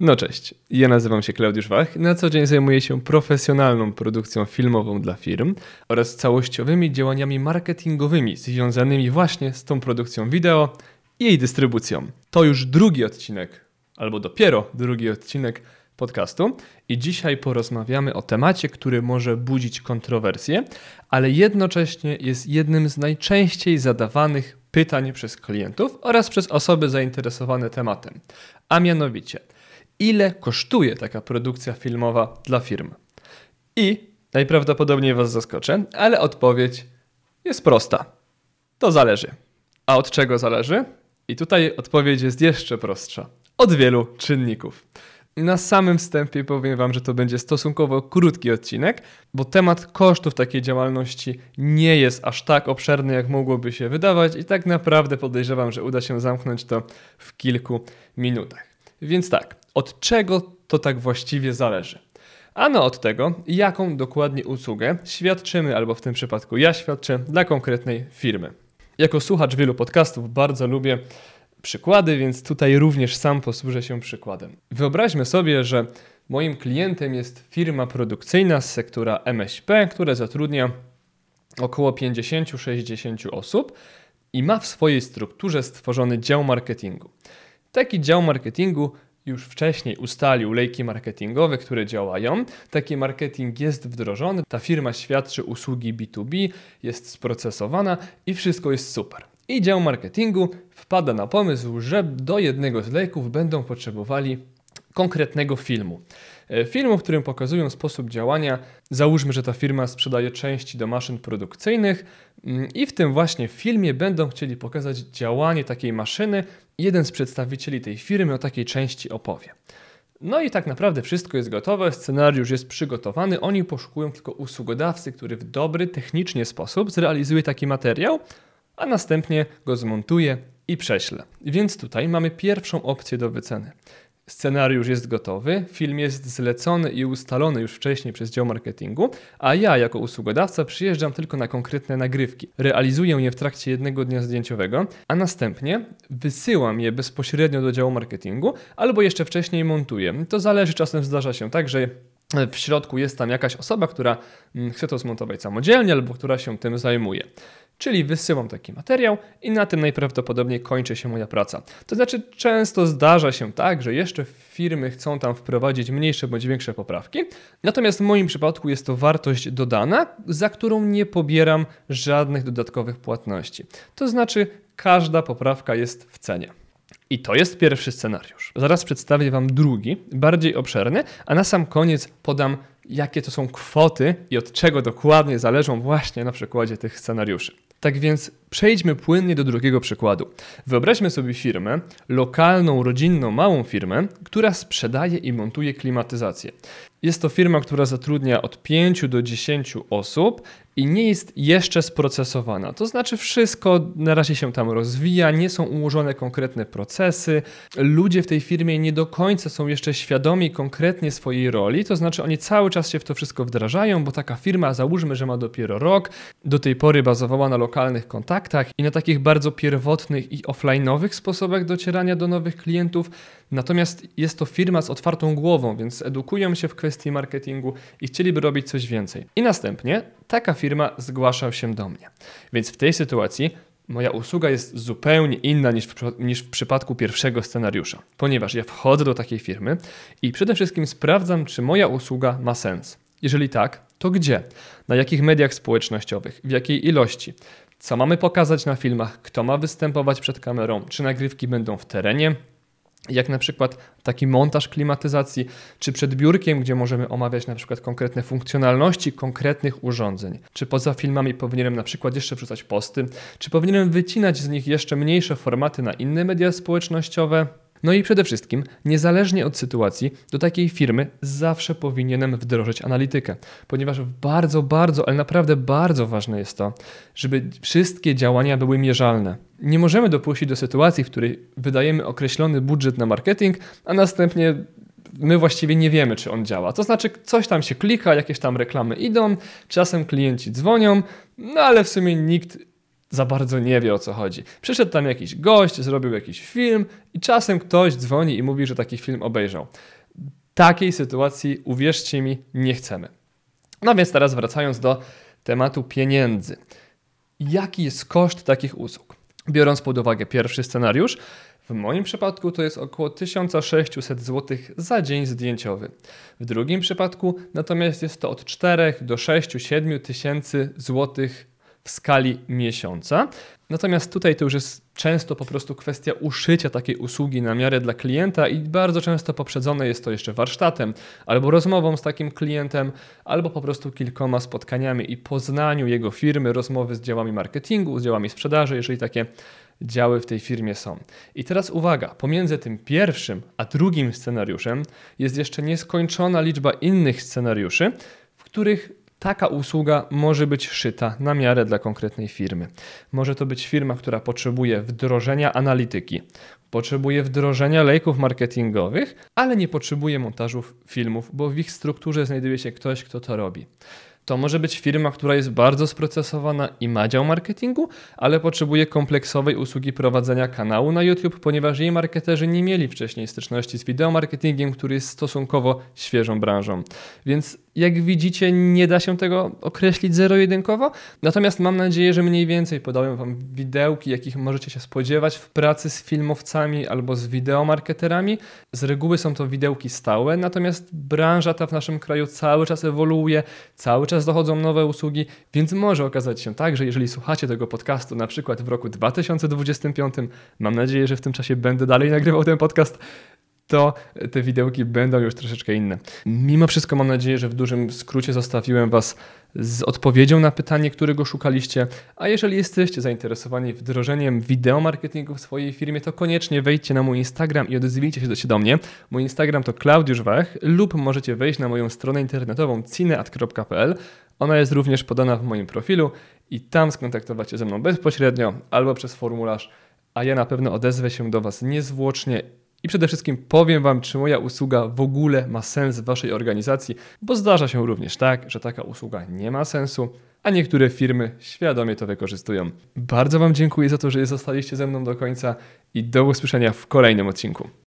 No cześć, ja nazywam się Klaudiusz Wach. Na co dzień zajmuję się profesjonalną produkcją filmową dla firm oraz całościowymi działaniami marketingowymi związanymi właśnie z tą produkcją wideo i jej dystrybucją. To już drugi odcinek, albo dopiero drugi odcinek podcastu i dzisiaj porozmawiamy o temacie, który może budzić kontrowersje, ale jednocześnie jest jednym z najczęściej zadawanych pytań przez klientów oraz przez osoby zainteresowane tematem, a mianowicie – ile kosztuje taka produkcja filmowa dla firm. I najprawdopodobniej Was zaskoczę, ale odpowiedź jest prosta. To zależy. A od czego zależy? I tutaj odpowiedź jest jeszcze prostsza. Od wielu czynników. Na samym wstępie powiem Wam, że to będzie stosunkowo krótki odcinek, bo temat kosztów takiej działalności nie jest aż tak obszerny, jak mogłoby się wydawać, i tak naprawdę podejrzewam, że uda się zamknąć to w kilku minutach. Więc tak, od czego to tak właściwie zależy? Ano od tego, jaką dokładnie usługę świadczymy, albo w tym przypadku ja świadczę dla konkretnej firmy. Jako słuchacz wielu podcastów bardzo lubię przykłady, więc tutaj również sam posłużę się przykładem. Wyobraźmy sobie, że moim klientem jest firma produkcyjna z sektora MŚP, która zatrudnia około 50-60 osób i ma w swojej strukturze stworzony dział marketingu. Taki dział marketingu już wcześniej ustalił lejki marketingowe, które działają. Taki marketing jest wdrożony, ta firma świadczy usługi B2B, jest sprocesowana i wszystko jest super. I dział marketingu wpada na pomysł, że do jednego z lejków będą potrzebowali konkretnego filmu. E, filmu, w którym pokazują sposób działania. Załóżmy, że ta firma sprzedaje części do maszyn produkcyjnych i w tym właśnie filmie będą chcieli pokazać działanie takiej maszyny. Jeden z przedstawicieli tej firmy o takiej części opowie. No i tak naprawdę wszystko jest gotowe, scenariusz jest przygotowany, oni poszukują tylko usługodawcy, który w dobry, technicznie sposób zrealizuje taki materiał, a następnie go zmontuje i prześle. Więc tutaj mamy pierwszą opcję do wyceny. Scenariusz jest gotowy, film jest zlecony i ustalony już wcześniej przez dział marketingu, a ja jako usługodawca przyjeżdżam tylko na konkretne nagrywki. Realizuję je w trakcie jednego dnia zdjęciowego, a następnie wysyłam je bezpośrednio do działu marketingu albo jeszcze wcześniej montuję. To zależy, czasem zdarza się tak, że w środku jest tam jakaś osoba, która mm, chce to zmontować samodzielnie albo która się tym zajmuje. Czyli wysyłam taki materiał i na tym najprawdopodobniej kończy się moja praca. To znaczy, często zdarza się tak, że jeszcze firmy chcą tam wprowadzić mniejsze bądź większe poprawki, natomiast w moim przypadku jest to wartość dodana, za którą nie pobieram żadnych dodatkowych płatności. To znaczy, każda poprawka jest w cenie. I to jest pierwszy scenariusz. Zaraz przedstawię Wam drugi, bardziej obszerny, a na sam koniec podam, jakie to są kwoty i od czego dokładnie zależą właśnie na przykładzie tych scenariuszy. Tak więc przejdźmy płynnie do drugiego przykładu. Wyobraźmy sobie firmę, lokalną, rodzinną, małą firmę, która sprzedaje i montuje klimatyzację. Jest to firma, która zatrudnia od 5 do 10 osób i nie jest jeszcze sprocesowana. To znaczy, wszystko na razie się tam rozwija, nie są ułożone konkretne procesy. Ludzie w tej firmie nie do końca są jeszcze świadomi konkretnie swojej roli, to znaczy, oni cały czas się w to wszystko wdrażają, bo taka firma, załóżmy, że ma dopiero rok, do tej pory bazowała na lokalnych kontaktach i na takich bardzo pierwotnych i offline'owych sposobach docierania do nowych klientów. Natomiast jest to firma z otwartą głową, więc edukują się w kwestii marketingu i chcieliby robić coś więcej. I następnie taka firma zgłasza się do mnie. Więc w tej sytuacji moja usługa jest zupełnie inna niż w, niż w przypadku pierwszego scenariusza, ponieważ ja wchodzę do takiej firmy i przede wszystkim sprawdzam, czy moja usługa ma sens. Jeżeli tak, to gdzie? Na jakich mediach społecznościowych? W jakiej ilości? Co mamy pokazać na filmach? Kto ma występować przed kamerą? Czy nagrywki będą w terenie? jak na przykład taki montaż klimatyzacji, czy przed biurkiem, gdzie możemy omawiać na przykład konkretne funkcjonalności konkretnych urządzeń. Czy poza filmami powinienem na przykład jeszcze wrzucać posty, czy powinienem wycinać z nich jeszcze mniejsze formaty na inne media społecznościowe. No i przede wszystkim, niezależnie od sytuacji, do takiej firmy zawsze powinienem wdrożyć analitykę, ponieważ bardzo, bardzo, ale naprawdę bardzo ważne jest to, żeby wszystkie działania były mierzalne. Nie możemy dopuścić do sytuacji, w której wydajemy określony budżet na marketing, a następnie my właściwie nie wiemy, czy on działa. To znaczy, coś tam się klika, jakieś tam reklamy idą, czasem klienci dzwonią, no ale w sumie nikt za bardzo nie wie o co chodzi. Przyszedł tam jakiś gość, zrobił jakiś film i czasem ktoś dzwoni i mówi, że taki film obejrzał. Takiej sytuacji, uwierzcie mi, nie chcemy. No więc teraz wracając do tematu pieniędzy. Jaki jest koszt takich usług? Biorąc pod uwagę pierwszy scenariusz, w moim przypadku to jest około 1600 zł za dzień zdjęciowy. W drugim przypadku natomiast jest to od 4 do 6-7 tysięcy złotych w skali miesiąca. Natomiast tutaj to już jest często po prostu kwestia uszycia takiej usługi na miarę dla klienta i bardzo często poprzedzone jest to jeszcze warsztatem, albo rozmową z takim klientem, albo po prostu kilkoma spotkaniami i poznaniu jego firmy, rozmowy z działami marketingu, z działami sprzedaży, jeżeli takie działy w tej firmie są. I teraz uwaga, pomiędzy tym pierwszym a drugim scenariuszem jest jeszcze nieskończona liczba innych scenariuszy, w których Taka usługa może być szyta na miarę dla konkretnej firmy. Może to być firma, która potrzebuje wdrożenia analityki, potrzebuje wdrożenia lejków marketingowych, ale nie potrzebuje montażów filmów, bo w ich strukturze znajduje się ktoś, kto to robi. To może być firma, która jest bardzo sprocesowana i ma dział marketingu, ale potrzebuje kompleksowej usługi prowadzenia kanału na YouTube, ponieważ jej marketerzy nie mieli wcześniej styczności z wideomarketingiem, który jest stosunkowo świeżą branżą. Więc jak widzicie, nie da się tego określić zero-jedynkowo, natomiast mam nadzieję, że mniej więcej podałem Wam widełki, jakich możecie się spodziewać w pracy z filmowcami albo z wideomarketerami. Z reguły są to widełki stałe, natomiast branża ta w naszym kraju cały czas ewoluuje, cały czas dochodzą nowe usługi, więc może okazać się tak, że jeżeli słuchacie tego podcastu na przykład w roku 2025, mam nadzieję, że w tym czasie będę dalej nagrywał ten podcast, to te widełki będą już troszeczkę inne. Mimo wszystko mam nadzieję, że w dużym skrócie zostawiłem Was z odpowiedzią na pytanie, którego szukaliście. A jeżeli jesteście zainteresowani wdrożeniem wideomarketingu w swojej firmie, to koniecznie wejdźcie na mój Instagram i odezwijcie się do mnie. Mój Instagram to Klaudiusz Wach lub możecie wejść na moją stronę internetową cineat.pl. Ona jest również podana w moim profilu i tam skontaktować się ze mną bezpośrednio albo przez formularz, a ja na pewno odezwę się do Was niezwłocznie i przede wszystkim powiem Wam, czy moja usługa w ogóle ma sens w Waszej organizacji, bo zdarza się również tak, że taka usługa nie ma sensu, a niektóre firmy świadomie to wykorzystują. Bardzo Wam dziękuję za to, że zostaliście ze mną do końca i do usłyszenia w kolejnym odcinku.